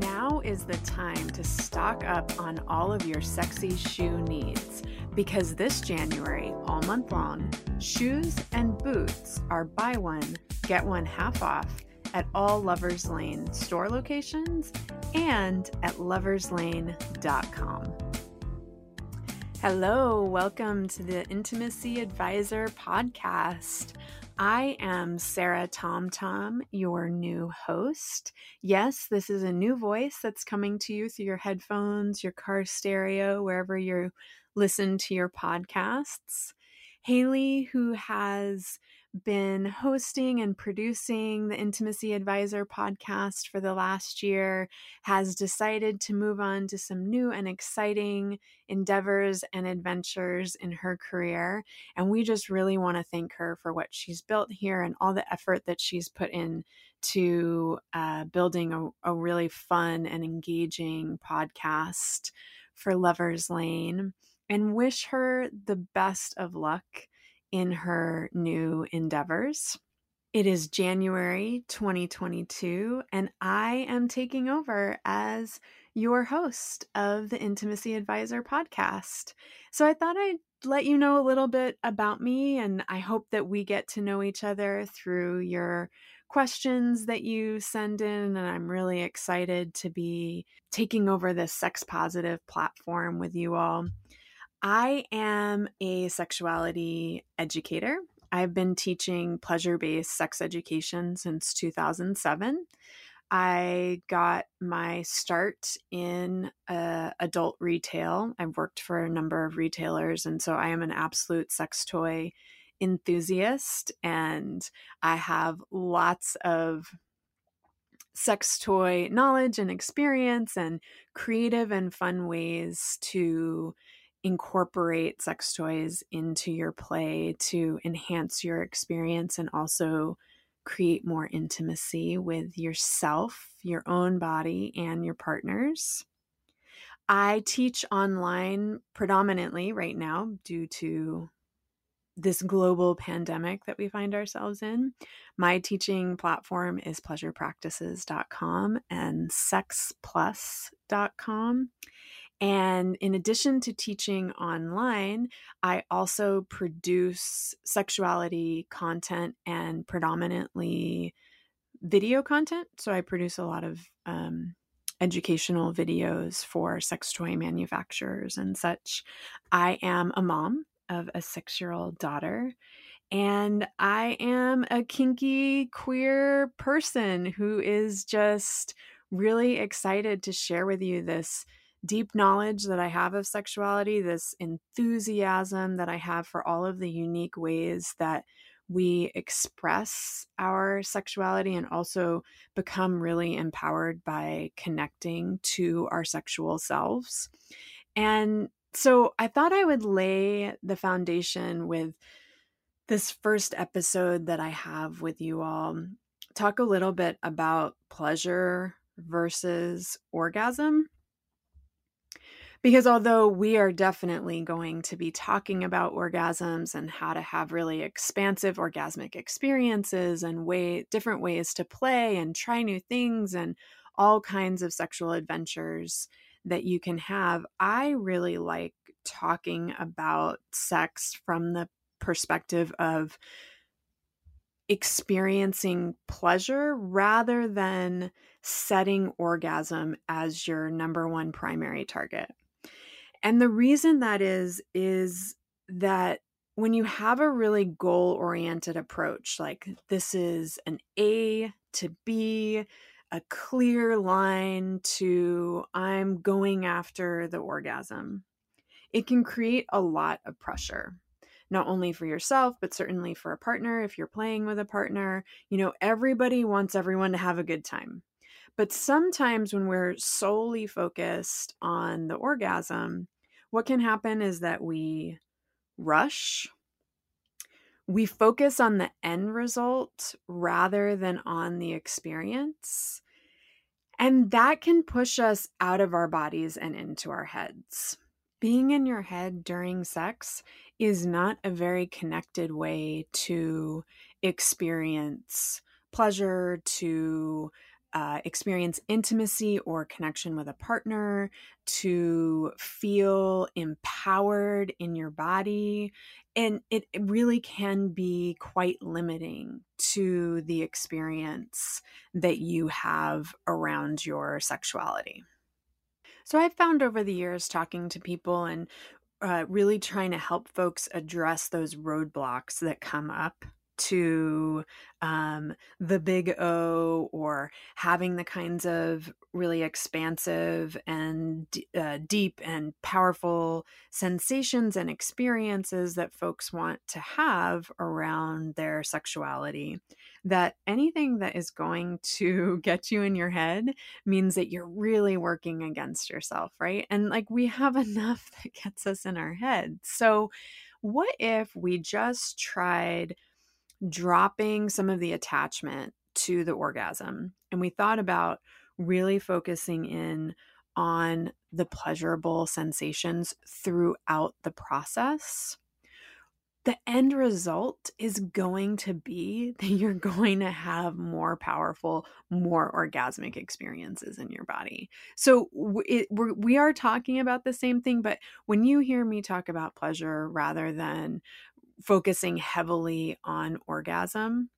Now is the time to stock up on all of your sexy shoe needs because this January, all month long, shoes and boots are buy one, get one half off at all Lovers Lane store locations and at loverslane.com. Hello, welcome to the Intimacy Advisor podcast. I am Sarah Tom Tom, your new host. Yes, this is a new voice that's coming to you through your headphones, your car stereo, wherever you listen to your podcasts. Haley, who has been hosting and producing the Intimacy Advisor podcast for the last year, has decided to move on to some new and exciting endeavors and adventures in her career. And we just really want to thank her for what she's built here and all the effort that she's put in to uh, building a, a really fun and engaging podcast for Lovers Lane and wish her the best of luck in her new endeavors. It is January 2022, and I am taking over as your host of the Intimacy Advisor podcast. So I thought I'd let you know a little bit about me, and I hope that we get to know each other through your questions that you send in. And I'm really excited to be taking over this sex positive platform with you all. I am a sexuality educator. I've been teaching pleasure based sex education since 2007. I got my start in uh, adult retail. I've worked for a number of retailers, and so I am an absolute sex toy enthusiast, and I have lots of sex toy knowledge and experience and creative and fun ways to incorporate sex toys into your play to enhance your experience and also create more intimacy with yourself, your own body, and your partners. I teach online predominantly right now due to this global pandemic that we find ourselves in. My teaching platform is pleasurepractices.com and sexplus.com. And in addition to teaching online, I also produce sexuality content and predominantly video content. So I produce a lot of um, educational videos for sex toy manufacturers and such. I am a mom of a six year old daughter. And I am a kinky queer person who is just really excited to share with you this deep knowledge that I have of sexuality, this enthusiasm that I have for all of the unique ways that we express our sexuality and also become really empowered by connecting to our sexual selves. And so I thought I would lay the foundation with this first episode that I have with you all. Talk a little bit about pleasure versus orgasm because although we are definitely going to be talking about orgasms and how to have really expansive orgasmic experiences and way different ways to play and try new things and all kinds of sexual adventures that you can have, I really like talking about sex from the perspective of experiencing pleasure rather than setting orgasm as your number one primary target. And the reason that is, is that when you have a really goal oriented approach, like this is an A to B, a clear line to I'm going after the orgasm, it can create a lot of pressure. Not only for yourself, but certainly for a partner. If you're playing with a partner, you know, everybody wants everyone to have a good time. But sometimes when we're solely focused on the orgasm, what can happen is that we rush. We focus on the end result rather than on the experience. And that can push us out of our bodies and into our heads. being in your head during sex is not a very connected way to experience pleasure, to uh, experience intimacy or connection with a partner, to feel empowered in your body. And it really can be quite limiting to the experience that you have around your sexuality. So I've found over the years talking to people and uh, really trying to help folks address those roadblocks that come up to um, the big O or having the kinds of really expansive and uh, deep and powerful sensations and experiences that folks want to have around their sexuality. That anything that is going to get you in your head means that you're really working against yourself, right? And like we have enough that gets us in our head. So, what if we just tried? Dropping some of the attachment to the orgasm. And we thought about really focusing in on the pleasurable sensations throughout the process. The end result is going to be that you're going to have more powerful, more orgasmic experiences in your body. So it, we're, we are talking about the same thing, but when you hear me talk about pleasure rather than focusing heavily on orgasm,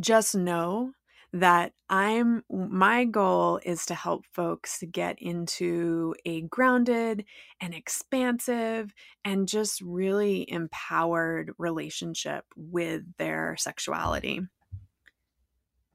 just know that I'm my goal is to help folks get into a grounded and expansive and just really empowered relationship with their sexuality.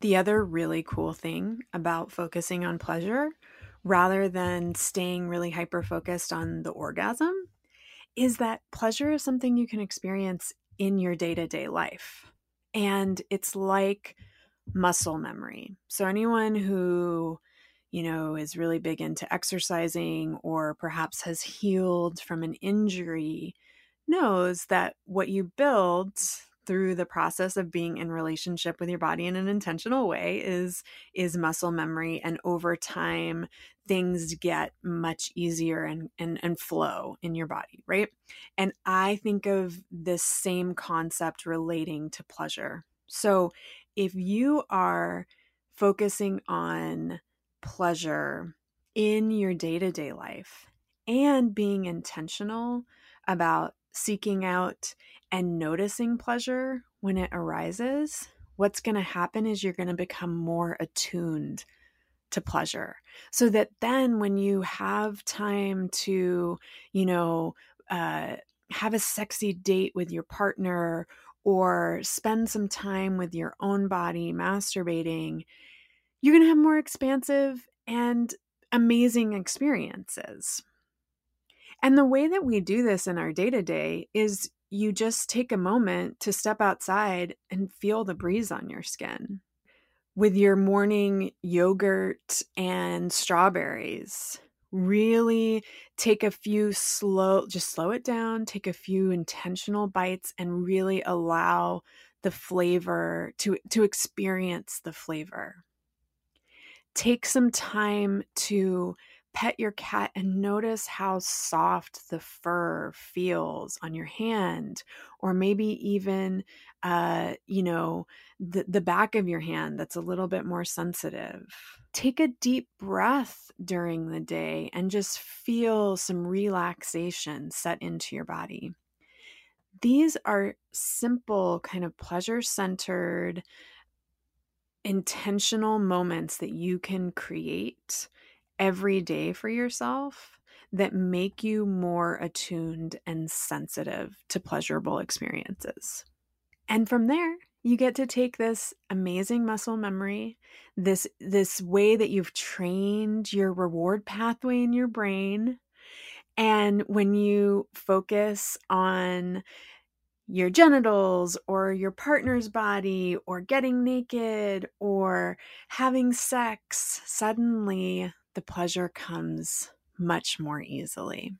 The other really cool thing about focusing on pleasure rather than staying really hyper focused on the orgasm is that pleasure is something you can experience in your day to day life. And it's like muscle memory. So, anyone who, you know, is really big into exercising or perhaps has healed from an injury knows that what you build through the process of being in relationship with your body in an intentional way is is muscle memory and over time things get much easier and and and flow in your body right? And i think of this same concept relating to pleasure. So if you are focusing on pleasure in your day-to-day life and being intentional about seeking out and noticing pleasure when it arises, what's going to happen is you're going to become more attuned to pleasure. So that then when you have time to, you know, uh, have a sexy date with your partner or spend some time with your own body masturbating, you're going to have more expansive and amazing experiences. And the way that we do this in our day to day is you just take a moment to step outside and feel the breeze on your skin. With your morning yogurt and strawberries, really take a few slow, just slow it down, take a few intentional bites, and really allow the flavor to, to experience the flavor. Take some time to pet your cat and notice how soft the fur feels on your hand or maybe even uh you know the the back of your hand that's a little bit more sensitive. Take a deep breath during the day and just feel some relaxation set into your body. These are simple kind of pleasure centered intentional moments that you can create every day for yourself that make you more attuned and sensitive to pleasurable experiences. And from there, you get to take this amazing muscle memory, this this way that you've trained your reward pathway in your brain, and when you focus on your genitals or your partner's body or getting naked or having sex, suddenly the pleasure comes much more easily.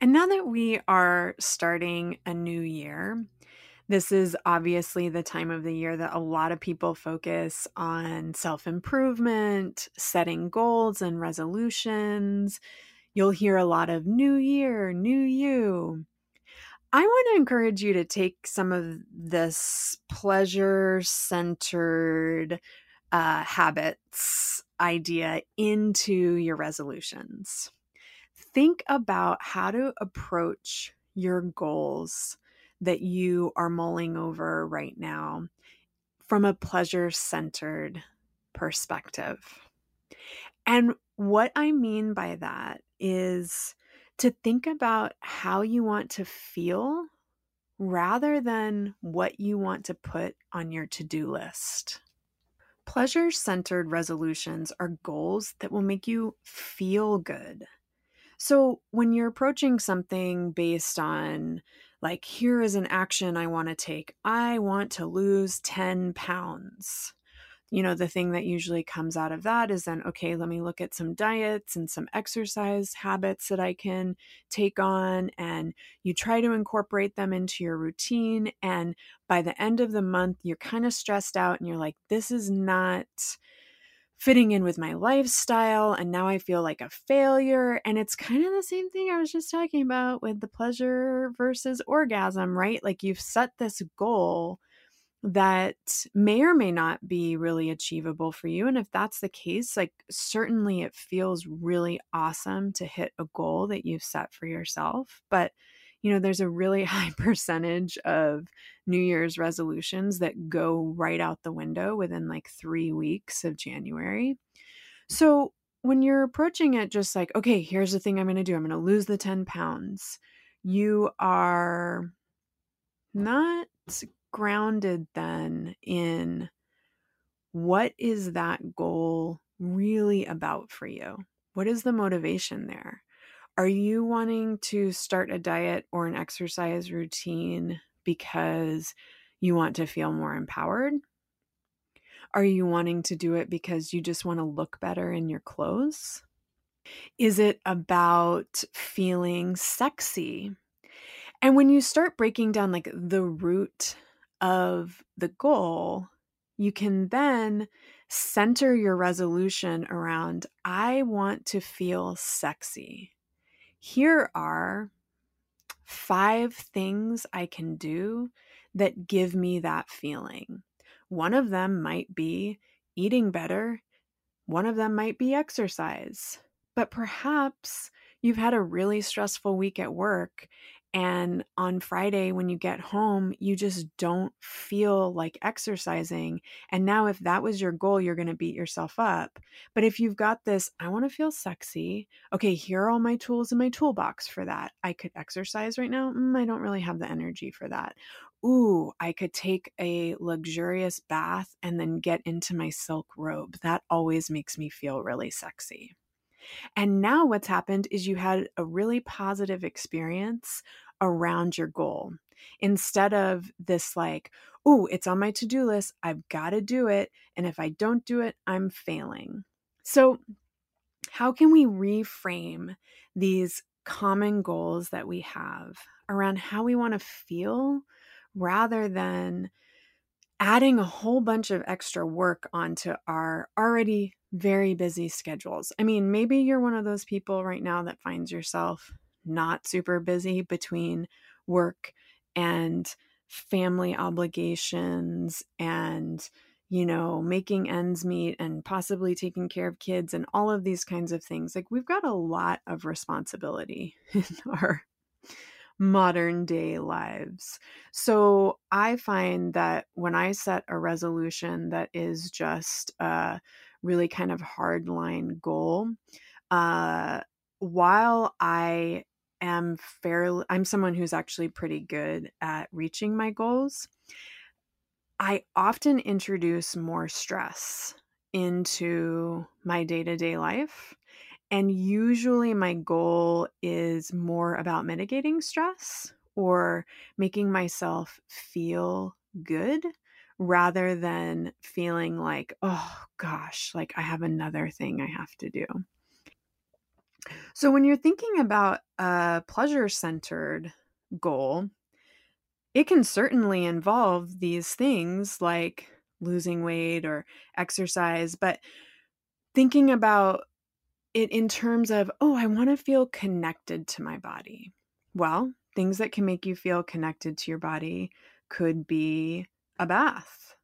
And now that we are starting a new year, this is obviously the time of the year that a lot of people focus on self improvement, setting goals and resolutions, You'll hear a lot of new year, new you. I want to encourage you to take some of this pleasure centered uh, habits idea into your resolutions. Think about how to approach your goals that you are mulling over right now from a pleasure centered perspective. And what I mean by that is to think about how you want to feel rather than what you want to put on your to do list. Pleasure centered resolutions are goals that will make you feel good. So, when you're approaching something based on, like, here is an action I want to take, I want to lose 10 pounds you know, the thing that usually comes out of that is then, okay, let me look at some diets and some exercise habits that I can take on. And you try to incorporate them into your routine. And by the end of the month, you're kind of stressed out and you're like, this is not fitting in with my lifestyle. And now I feel like a failure. And it's kind of the same thing I was just talking about with the pleasure versus orgasm, right? Like you've set this goal that may or may not be really achievable for you. And if that's the case, like certainly it feels really awesome to hit a goal that you've set for yourself. But, you know, there's a really high percentage of New Year's resolutions that go right out the window within like three weeks of January. So when you're approaching it just like, okay, here's the thing I'm going to do, I'm going to lose the 10 pounds, you are not grounded then in what is that goal really about for you? What is the motivation there? Are you wanting to start a diet or an exercise routine because you want to feel more empowered? Are you wanting to do it because you just want to look better in your clothes? Is it about feeling sexy? And when you start breaking down like the root of the goal, you can then center your resolution around I want to feel sexy. Here are five things I can do that give me that feeling. One of them might be eating better, one of them might be exercise. But perhaps you've had a really stressful week at work and on Friday, when you get home, you just don't feel like exercising. And now, if that was your goal, you're going to beat yourself up. But if you've got this, I want to feel sexy. Okay, here are all my tools in my toolbox for that. I could exercise right now. Mm, I don't really have the energy for that. Ooh, I could take a luxurious bath and then get into my silk robe. That always makes me feel really sexy. And now what's happened is you had a really positive experience around your goal instead of this like, oh, it's on my to do list. I've got to do it. And if I don't do it, I'm failing. So, how can we reframe these common goals that we have around how we want to feel rather than adding a whole bunch of extra work onto our already very busy schedules. I mean, maybe you're one of those people right now that finds yourself not super busy between work and family obligations and you know making ends meet and possibly taking care of kids and all of these kinds of things like we've got a lot of responsibility in our modern day lives. So I find that when I set a resolution that is just a really kind of hardline goal, uh, while I am fairly, I'm someone who's actually pretty good at reaching my goals. I often introduce more stress into my day to day life. And usually my goal is more about mitigating stress or making myself feel good rather than feeling like, oh gosh, like I have another thing I have to do. So when you're thinking about a pleasure centered goal, it can certainly involve these things like losing weight or exercise, but thinking about it in terms of, oh, I want to feel connected to my body. Well, things that can make you feel connected to your body could be a bath,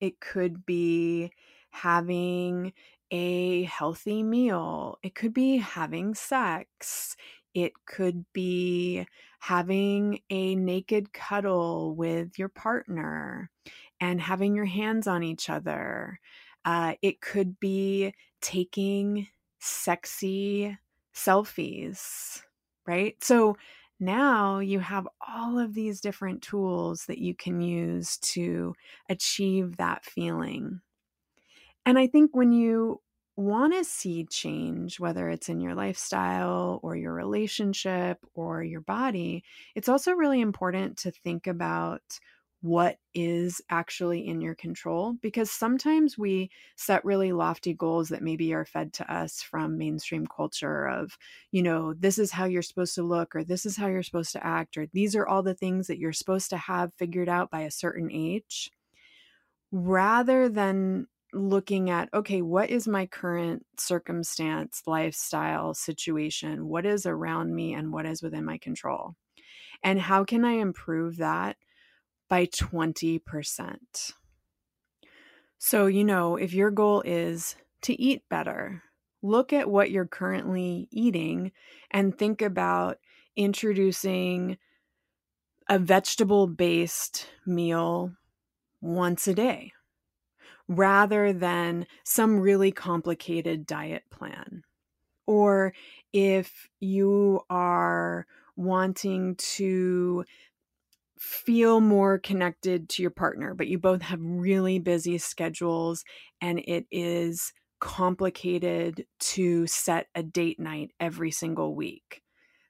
it could be having a healthy meal, it could be having sex, it could be having a naked cuddle with your partner and having your hands on each other. Uh, it could be taking sexy selfies, right? So now you have all of these different tools that you can use to achieve that feeling. And I think when you want to see change, whether it's in your lifestyle or your relationship or your body, it's also really important to think about what is actually in your control because sometimes we set really lofty goals that maybe are fed to us from mainstream culture of you know this is how you're supposed to look or this is how you're supposed to act or these are all the things that you're supposed to have figured out by a certain age rather than looking at okay what is my current circumstance lifestyle situation? What is around me and what is within my control? And how can i improve that by 20%. So, you know, if your goal is to eat better, look at what you're currently eating and think about introducing a vegetable based meal once a day rather than some really complicated diet plan. Or if you are wanting to feel more connected to your partner, but you both have really busy schedules and it is complicated to set a date night every single week.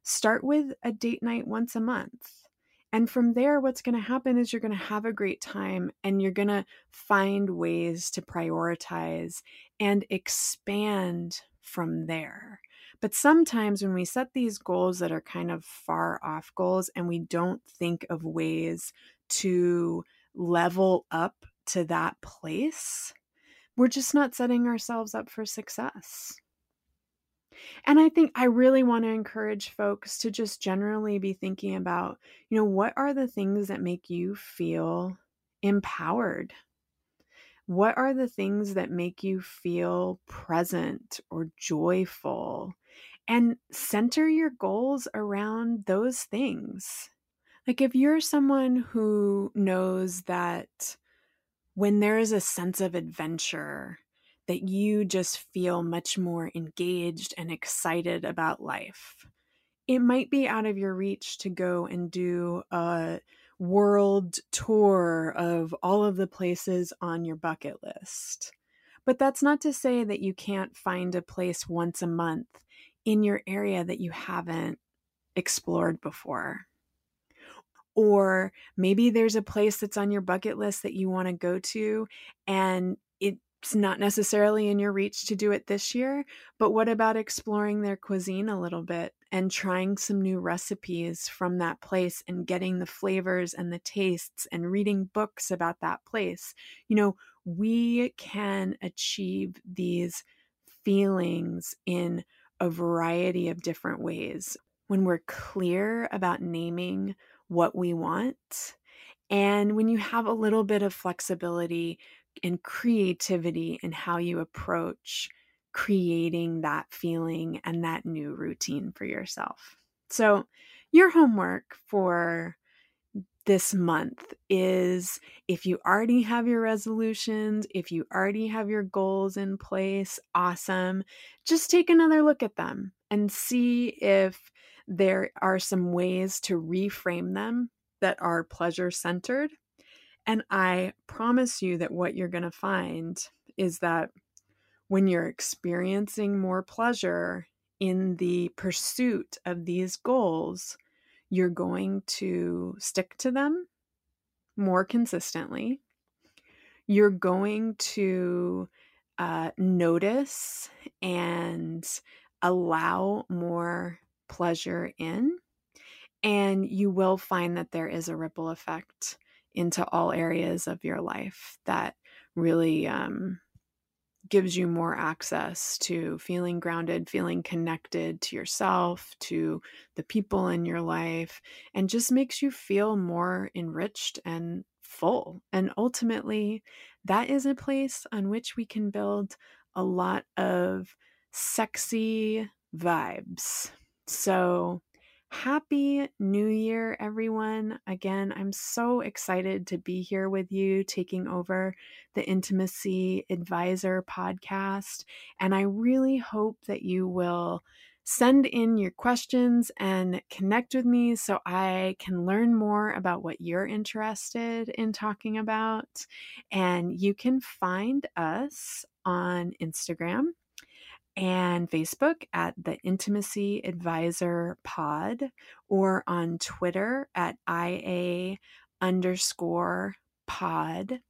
Start with a date night once a month. And from there, what's going to happen is you're going to have a great time and you're going to find ways to prioritize and expand from there. But sometimes when we set these goals that are kind of far off goals and we don't think of ways to level up to that place, we're just not setting ourselves up for success. And I think I really want to encourage folks to just generally be thinking about, you know, what are the things that make you feel empowered? What are the things that make you feel present or joyful? and center your goals around those things. Like if you're someone who knows that when there is a sense of adventure, that you just feel much more engaged and excited about life. It might be out of your reach to go and do a world tour of all of the places on your bucket list. But that's not to say that you can't find a place once a month in your area that you haven't explored before. Or maybe there's a place that's on your bucket list that you want to go to and it's not necessarily in your reach to do it this year, but what about exploring their cuisine a little bit and trying some new recipes from that place and getting the flavors and the tastes and reading books about that place? You know, we can achieve these feelings in a variety of different ways when we're clear about naming what we want. And when you have a little bit of flexibility and creativity in how you approach creating that feeling and that new routine for yourself. So, your homework for this month is if you already have your resolutions, if you already have your goals in place, awesome. Just take another look at them and see if there are some ways to reframe them that are pleasure centered. And I promise you that what you're going to find is that when you're experiencing more pleasure in the pursuit of these goals, you're going to stick to them more consistently. You're going to uh, notice and allow more pleasure in. And you will find that there is a ripple effect into all areas of your life that really um, gives you more access to feeling grounded, feeling connected to yourself, to the people in your life, and just makes you feel more enriched and full. And ultimately, that is a place on which we can build a lot of sexy vibes. So, Happy New Year, everyone. Again, I'm so excited to be here with you, taking over the Intimacy Advisor podcast. And I really hope that you will send in your questions and connect with me so I can learn more about what you're interested in talking about. And you can find us on Instagram and Facebook at the Intimacy Advisor Pod or on Twitter at IA underscore pod.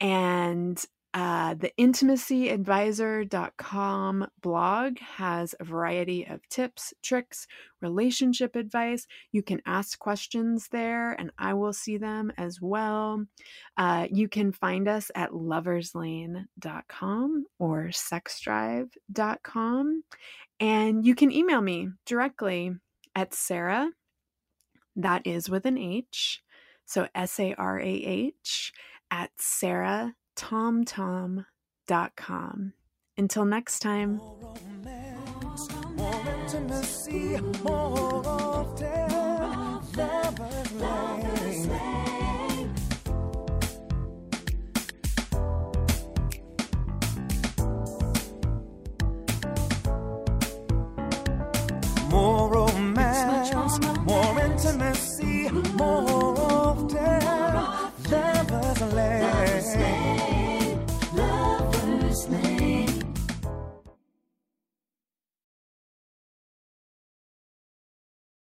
And uh, the intimacyadvisor.com blog has a variety of tips, tricks, relationship advice. You can ask questions there, and I will see them as well. Uh, you can find us at loverslane.com or sexdrive.com. And you can email me directly at Sarah, that is with an H. So S A R A H at Sarah tomtom.com. Until next time. More romance, more intimacy, more more romance, more intimacy, more